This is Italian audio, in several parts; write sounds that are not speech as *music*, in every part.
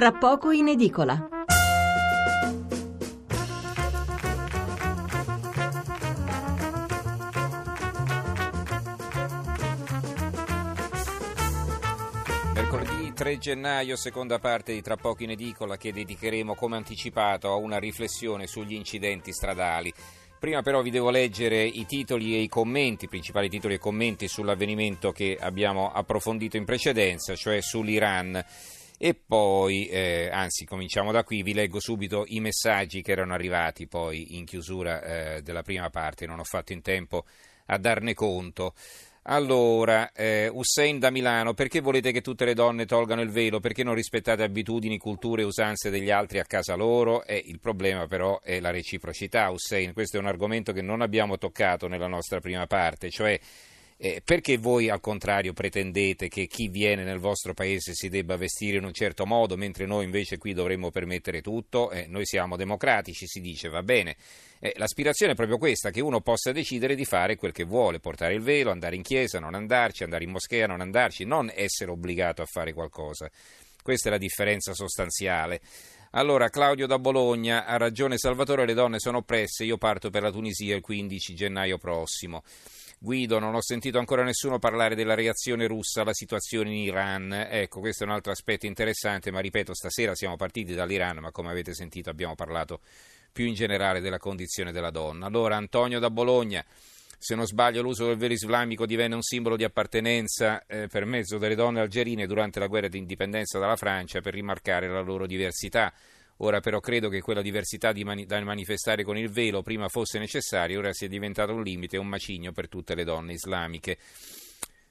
tra poco in edicola. Mercoledì 3 gennaio, seconda parte di Tra poco in edicola che dedicheremo come anticipato a una riflessione sugli incidenti stradali. Prima però vi devo leggere i titoli e i commenti, i principali titoli e commenti sull'avvenimento che abbiamo approfondito in precedenza, cioè sull'Iran. E poi, eh, anzi, cominciamo da qui, vi leggo subito i messaggi che erano arrivati poi in chiusura eh, della prima parte, non ho fatto in tempo a darne conto. Allora, eh, Hussein da Milano, perché volete che tutte le donne tolgano il velo? Perché non rispettate abitudini, culture e usanze degli altri a casa loro? Eh, il problema però è la reciprocità, Hussein. Questo è un argomento che non abbiamo toccato nella nostra prima parte, cioè eh, perché voi al contrario pretendete che chi viene nel vostro paese si debba vestire in un certo modo, mentre noi invece qui dovremmo permettere tutto? Eh, noi siamo democratici, si dice, va bene. Eh, l'aspirazione è proprio questa, che uno possa decidere di fare quel che vuole, portare il velo, andare in chiesa, non andarci, andare in moschea, non andarci, non essere obbligato a fare qualcosa. Questa è la differenza sostanziale. Allora, Claudio da Bologna, ha ragione Salvatore, le donne sono oppresse, io parto per la Tunisia il 15 gennaio prossimo. Guido, non ho sentito ancora nessuno parlare della reazione russa alla situazione in Iran. Ecco, questo è un altro aspetto interessante, ma ripeto, stasera siamo partiti dall'Iran, ma come avete sentito abbiamo parlato più in generale della condizione della donna. Allora, Antonio da Bologna, se non sbaglio l'uso del velo islamico divenne un simbolo di appartenenza eh, per mezzo delle donne algerine durante la guerra di indipendenza dalla Francia per rimarcare la loro diversità. Ora però credo che quella diversità mani- da manifestare con il velo prima fosse necessaria, ora sia diventato un limite un macigno per tutte le donne islamiche.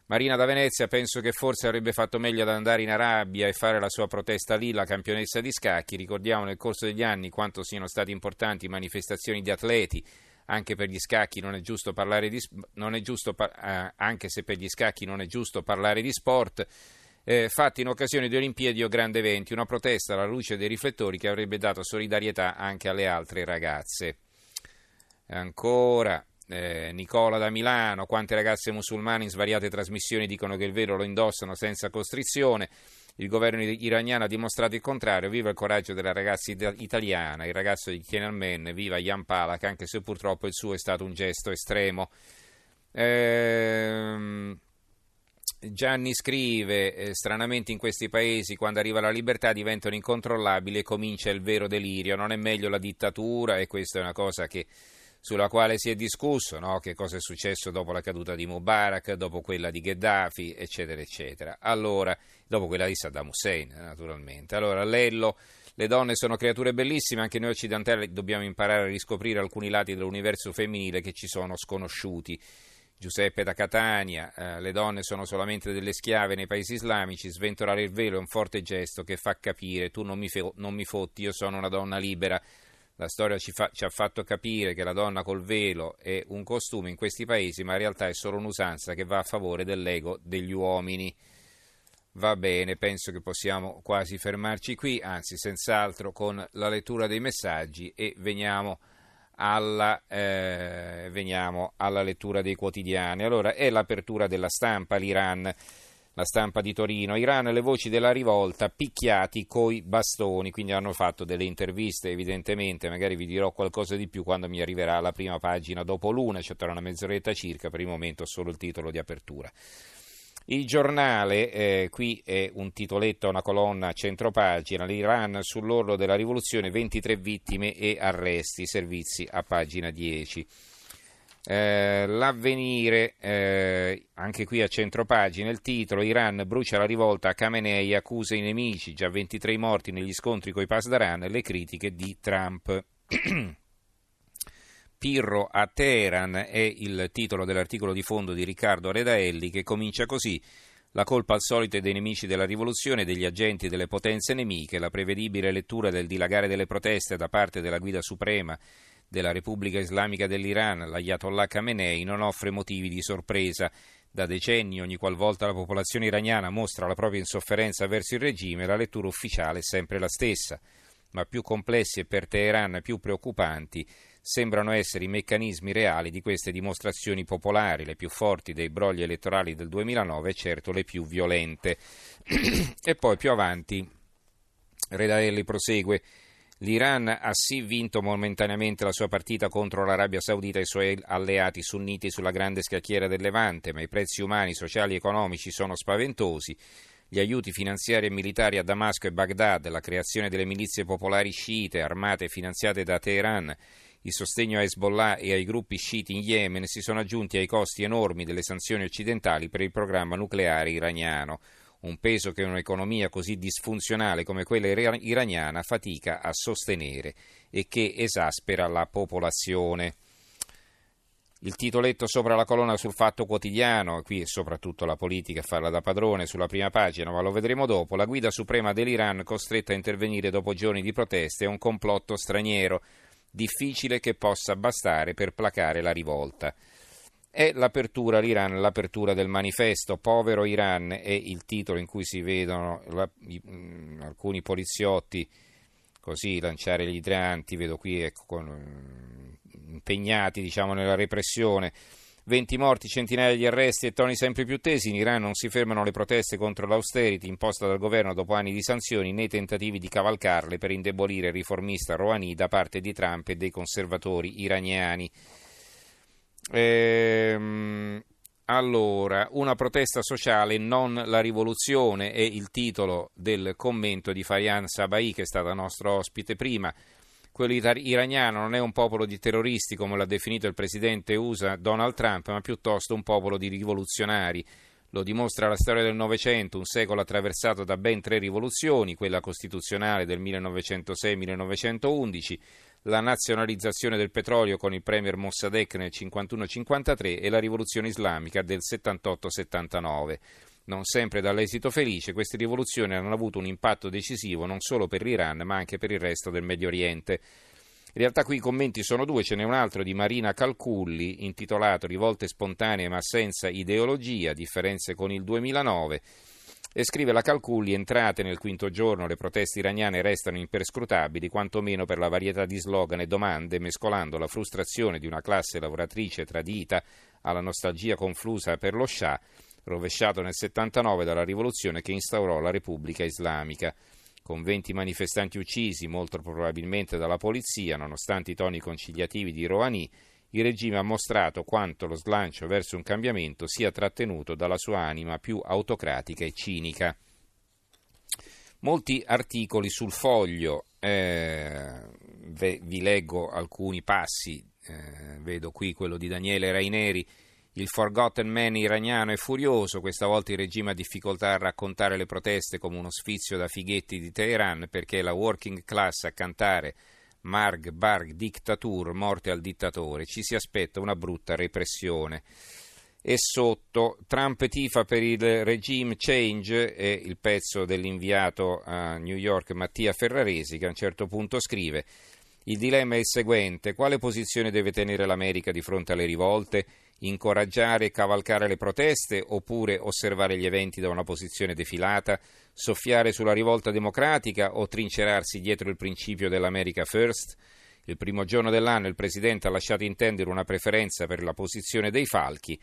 Marina da Venezia penso che forse avrebbe fatto meglio ad andare in Arabia e fare la sua protesta lì, la campionessa di scacchi. Ricordiamo nel corso degli anni quanto siano state importanti manifestazioni di atleti. Anche di giusto, eh, anche se per gli scacchi non è giusto parlare di sport eh, fatti in occasione di Olimpiadi o grandi eventi, una protesta alla luce dei riflettori che avrebbe dato solidarietà anche alle altre ragazze. Ancora. Eh, Nicola da Milano, quante ragazze musulmane in svariate trasmissioni dicono che il velo lo indossano senza costrizione. Il governo iraniano ha dimostrato il contrario. Viva il coraggio della ragazza italiana, il ragazzo di Tiananmen, viva Jan Palak, anche se purtroppo il suo è stato un gesto estremo. Ehm. Gianni scrive, eh, stranamente in questi paesi quando arriva la libertà diventano incontrollabili e comincia il vero delirio, non è meglio la dittatura e questa è una cosa che, sulla quale si è discusso, no? che cosa è successo dopo la caduta di Mubarak, dopo quella di Gheddafi, eccetera, eccetera. Allora, dopo quella di Saddam Hussein, naturalmente. Allora, Lello, le donne sono creature bellissime, anche noi occidentali dobbiamo imparare a riscoprire alcuni lati dell'universo femminile che ci sono sconosciuti. Giuseppe da Catania, eh, le donne sono solamente delle schiave nei paesi islamici, sventolare il velo è un forte gesto che fa capire tu non mi, fe- non mi fotti, io sono una donna libera. La storia ci, fa- ci, ha fatto capire che la donna col velo è un costume in questi paesi, ma in realtà è solo un'usanza che va a favore dell'ego degli uomini. Va bene, penso che possiamo quasi fermarci qui, anzi senz'altro con la lettura dei messaggi e veniamo alla, eh, veniamo alla lettura dei quotidiani. Allora, è l'apertura della stampa, l'Iran, la stampa di Torino. Iran, le voci della rivolta, picchiati coi bastoni, quindi hanno fatto delle interviste, evidentemente, magari vi dirò qualcosa di più quando mi arriverà la prima pagina dopo l'una, cioè tra una mezz'oretta circa, per il momento solo il titolo di apertura. Il giornale, eh, qui è un titoletto, una colonna a centropagina, l'Iran sull'orlo della rivoluzione, 23 vittime e arresti, servizi a pagina 10. Eh, l'avvenire, eh, anche qui a centropagina, il titolo Iran brucia la rivolta a Khamenei, accusa i nemici, già 23 morti negli scontri coi Pasdaran, le critiche di Trump. *clears throat* Pirro a Teheran è il titolo dell'articolo di fondo di Riccardo Redaelli che comincia così. La colpa al solito è dei nemici della rivoluzione, degli agenti delle potenze nemiche, la prevedibile lettura del dilagare delle proteste da parte della guida suprema della Repubblica Islamica dell'Iran, l'Ayatollah Khamenei, non offre motivi di sorpresa. Da decenni, ogni qualvolta la popolazione iraniana mostra la propria insofferenza verso il regime, la lettura ufficiale è sempre la stessa. Ma più complessi e per Teheran più preoccupanti sembrano essere i meccanismi reali di queste dimostrazioni popolari, le più forti dei brogli elettorali del 2009 e certo le più violente. e poi più avanti Redaelli prosegue. L'Iran ha sì vinto momentaneamente la sua partita contro l'Arabia Saudita e i suoi alleati sunniti sulla grande scacchiera del Levante, ma i prezzi umani, sociali e economici sono spaventosi. Gli aiuti finanziari e militari a Damasco e Baghdad, la creazione delle milizie popolari sciite armate e finanziate da Teheran, il sostegno a Hezbollah e ai gruppi sciiti in Yemen si sono aggiunti ai costi enormi delle sanzioni occidentali per il programma nucleare iraniano. Un peso che un'economia così disfunzionale come quella iraniana fatica a sostenere e che esaspera la popolazione. Il titoletto sopra la colonna sul Fatto Quotidiano, qui è soprattutto la politica a farla da padrone sulla prima pagina, ma lo vedremo dopo, la guida suprema dell'Iran costretta a intervenire dopo giorni di proteste è un complotto straniero, difficile che possa bastare per placare la rivolta. È l'apertura l'Iran, l'apertura del manifesto Povero Iran è il titolo in cui si vedono la, i, mm, alcuni poliziotti così lanciare gli idranti, vedo qui ecco, con, mh, impegnati diciamo, nella repressione. 20 morti, centinaia di arresti e toni sempre più tesi. In Iran non si fermano le proteste contro l'austerity imposta dal governo dopo anni di sanzioni né tentativi di cavalcarle per indebolire il riformista Rouhani da parte di Trump e dei conservatori iraniani. Ehm, allora, una protesta sociale, non la rivoluzione, è il titolo del commento di Farian Sabai, che è stata nostro ospite prima. Quello iraniano non è un popolo di terroristi, come l'ha definito il presidente USA Donald Trump, ma piuttosto un popolo di rivoluzionari. Lo dimostra la storia del Novecento, un secolo attraversato da ben tre rivoluzioni, quella costituzionale del 1906-1911, la nazionalizzazione del petrolio con il premier Mossadegh nel 51-53 e la rivoluzione islamica del 78-79. Non sempre dall'esito felice, queste rivoluzioni hanno avuto un impatto decisivo non solo per l'Iran ma anche per il resto del Medio Oriente. In realtà qui i commenti sono due, ce n'è un altro di Marina Calculli intitolato Rivolte spontanee ma senza ideologia, differenze con il 2009 e scrive la Calculli, entrate nel quinto giorno, le proteste iraniane restano imperscrutabili, quantomeno per la varietà di slogan e domande, mescolando la frustrazione di una classe lavoratrice tradita alla nostalgia conflusa per lo Shah, rovesciato nel 79 dalla rivoluzione che instaurò la Repubblica Islamica. Con 20 manifestanti uccisi, molto probabilmente dalla polizia, nonostante i toni conciliativi di Rouhani, il regime ha mostrato quanto lo slancio verso un cambiamento sia trattenuto dalla sua anima più autocratica e cinica. Molti articoli sul foglio, eh, vi leggo alcuni passi, eh, vedo qui quello di Daniele Raineri, il Forgotten Man iraniano è furioso, questa volta il regime ha difficoltà a raccontare le proteste come uno sfizio da fighetti di Teheran perché è la working class a cantare Marg, Barg, Dictatur, morte al dittatore, ci si aspetta una brutta repressione. E sotto Trump tifa per il regime change è il pezzo dell'inviato a New York Mattia Ferraresi che a un certo punto scrive il dilemma è il seguente, quale posizione deve tenere l'America di fronte alle rivolte? incoraggiare e cavalcare le proteste oppure osservare gli eventi da una posizione defilata, soffiare sulla rivolta democratica o trincerarsi dietro il principio dell'America First? Il primo giorno dell'anno il Presidente ha lasciato intendere una preferenza per la posizione dei falchi.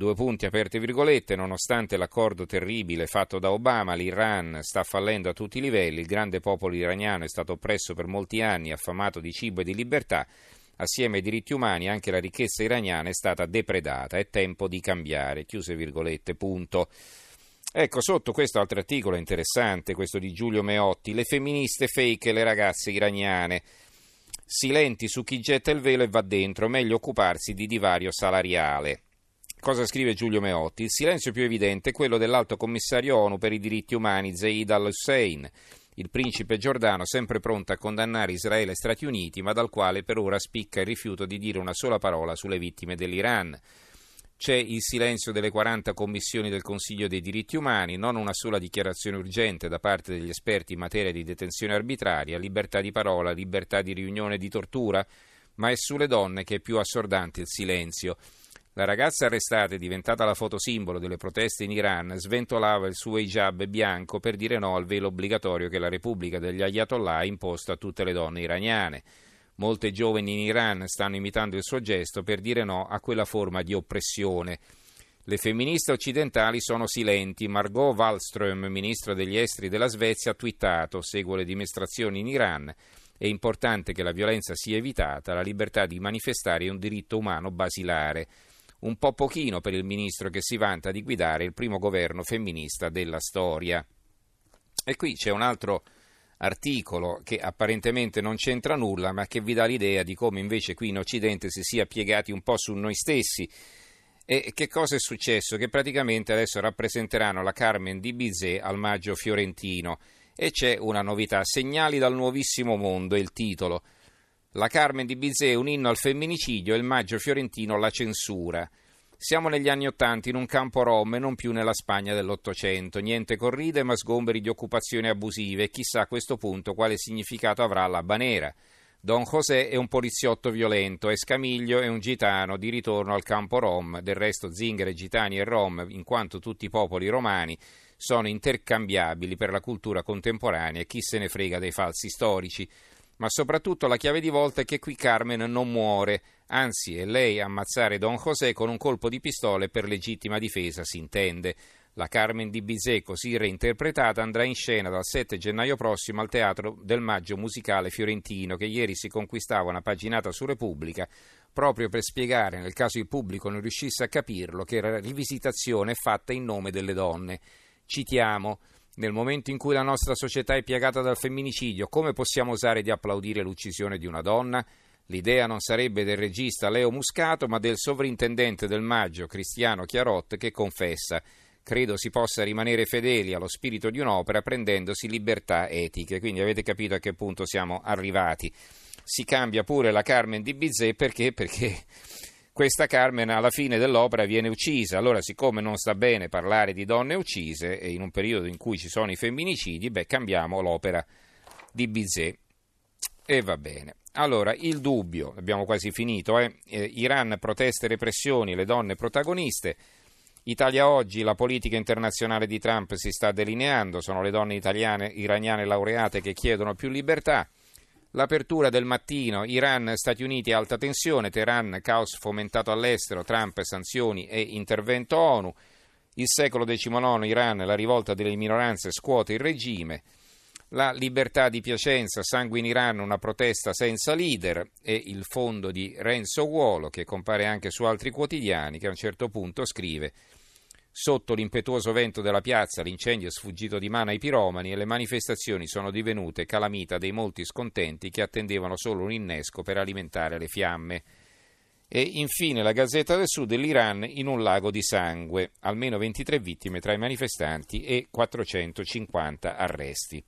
Due punti aperte virgolette, nonostante l'accordo terribile fatto da Obama, l'Iran sta fallendo a tutti i livelli, il grande popolo iraniano è stato oppresso per molti anni, affamato di cibo e di libertà, Assieme ai diritti umani anche la ricchezza iraniana è stata depredata, è tempo di cambiare, chiuse virgolette, punto. Ecco, sotto questo altro articolo interessante, questo di Giulio Meotti, le femministe fake e le ragazze iraniane. Silenti su chi getta il velo e va dentro, meglio occuparsi di divario salariale. Cosa scrive Giulio Meotti? Il silenzio più evidente è quello dell'alto commissario ONU per i diritti umani Zaid al-Hussein, il principe Giordano sempre pronto a condannare Israele e Stati Uniti, ma dal quale per ora spicca il rifiuto di dire una sola parola sulle vittime dell'Iran. C'è il silenzio delle 40 commissioni del Consiglio dei diritti umani, non una sola dichiarazione urgente da parte degli esperti in materia di detenzione arbitraria, libertà di parola, libertà di riunione e di tortura, ma è sulle donne che è più assordante il silenzio. La ragazza arrestata e diventata la fotosimbolo delle proteste in Iran sventolava il suo hijab bianco per dire no al velo obbligatorio che la Repubblica degli Ayatollah ha imposto a tutte le donne iraniane. Molte giovani in Iran stanno imitando il suo gesto per dire no a quella forma di oppressione. Le femministe occidentali sono silenti. Margot Wallström, ministro degli esteri della Svezia, ha twittato: Seguo le dimostrazioni in Iran. È importante che la violenza sia evitata. La libertà di manifestare è un diritto umano basilare. Un po' pochino per il ministro che si vanta di guidare il primo governo femminista della storia. E qui c'è un altro articolo che apparentemente non c'entra nulla, ma che vi dà l'idea di come invece qui in Occidente si sia piegati un po' su noi stessi. E che cosa è successo? Che praticamente adesso rappresenteranno la Carmen di Bizet al maggio fiorentino. E c'è una novità, Segnali dal nuovissimo mondo, è il titolo. La Carmen di Bizet, un inno al femminicidio e il maggio fiorentino la censura. Siamo negli anni Ottanta in un campo rom e non più nella Spagna dell'Ottocento. Niente corride ma sgomberi di occupazioni abusive e chissà a questo punto quale significato avrà l'Abba Nera. Don José è un poliziotto violento e Scamiglio è un gitano di ritorno al campo rom. Del resto zingare, gitani e rom, in quanto tutti i popoli romani, sono intercambiabili per la cultura contemporanea e chi se ne frega dei falsi storici. Ma soprattutto la chiave di volta è che qui Carmen non muore, anzi è lei a ammazzare Don José con un colpo di pistole per legittima difesa, si intende. La Carmen di Bizet, così reinterpretata, andrà in scena dal 7 gennaio prossimo al Teatro del Maggio Musicale Fiorentino, che ieri si conquistava una paginata su Repubblica, proprio per spiegare, nel caso il pubblico non riuscisse a capirlo, che la rivisitazione fatta in nome delle donne. Citiamo. Nel momento in cui la nostra società è piegata dal femminicidio, come possiamo osare di applaudire l'uccisione di una donna? L'idea non sarebbe del regista Leo Muscato, ma del sovrintendente del Maggio, Cristiano Chiarot, che confessa credo si possa rimanere fedeli allo spirito di un'opera prendendosi libertà etiche. Quindi avete capito a che punto siamo arrivati. Si cambia pure la Carmen di Bizet perché? Perché questa Carmen alla fine dell'opera viene uccisa. Allora, siccome non sta bene parlare di donne uccise e in un periodo in cui ci sono i femminicidi, beh, cambiamo l'opera di Bizet. E va bene. Allora, il dubbio, abbiamo quasi finito, eh? eh Iran, proteste repressioni, le donne protagoniste. Italia oggi, la politica internazionale di Trump si sta delineando, sono le donne italiane, iraniane laureate che chiedono più libertà. L'apertura del mattino, Iran, Stati Uniti, alta tensione, Teheran, caos fomentato all'estero, Trump, sanzioni e intervento ONU. Il secolo XIX, Iran, la rivolta delle minoranze scuote il regime. La libertà di Piacenza, sangue in Iran, una protesta senza leader e il fondo di Renzo Uolo che compare anche su altri quotidiani che a un certo punto scrive Sotto l'impetuoso vento della piazza l'incendio è sfuggito di mano ai piromani e le manifestazioni sono divenute calamita dei molti scontenti che attendevano solo un innesco per alimentare le fiamme. E infine la Gazzetta del Sud l'Iran in un lago di sangue, almeno 23 vittime tra i manifestanti e 450 arresti.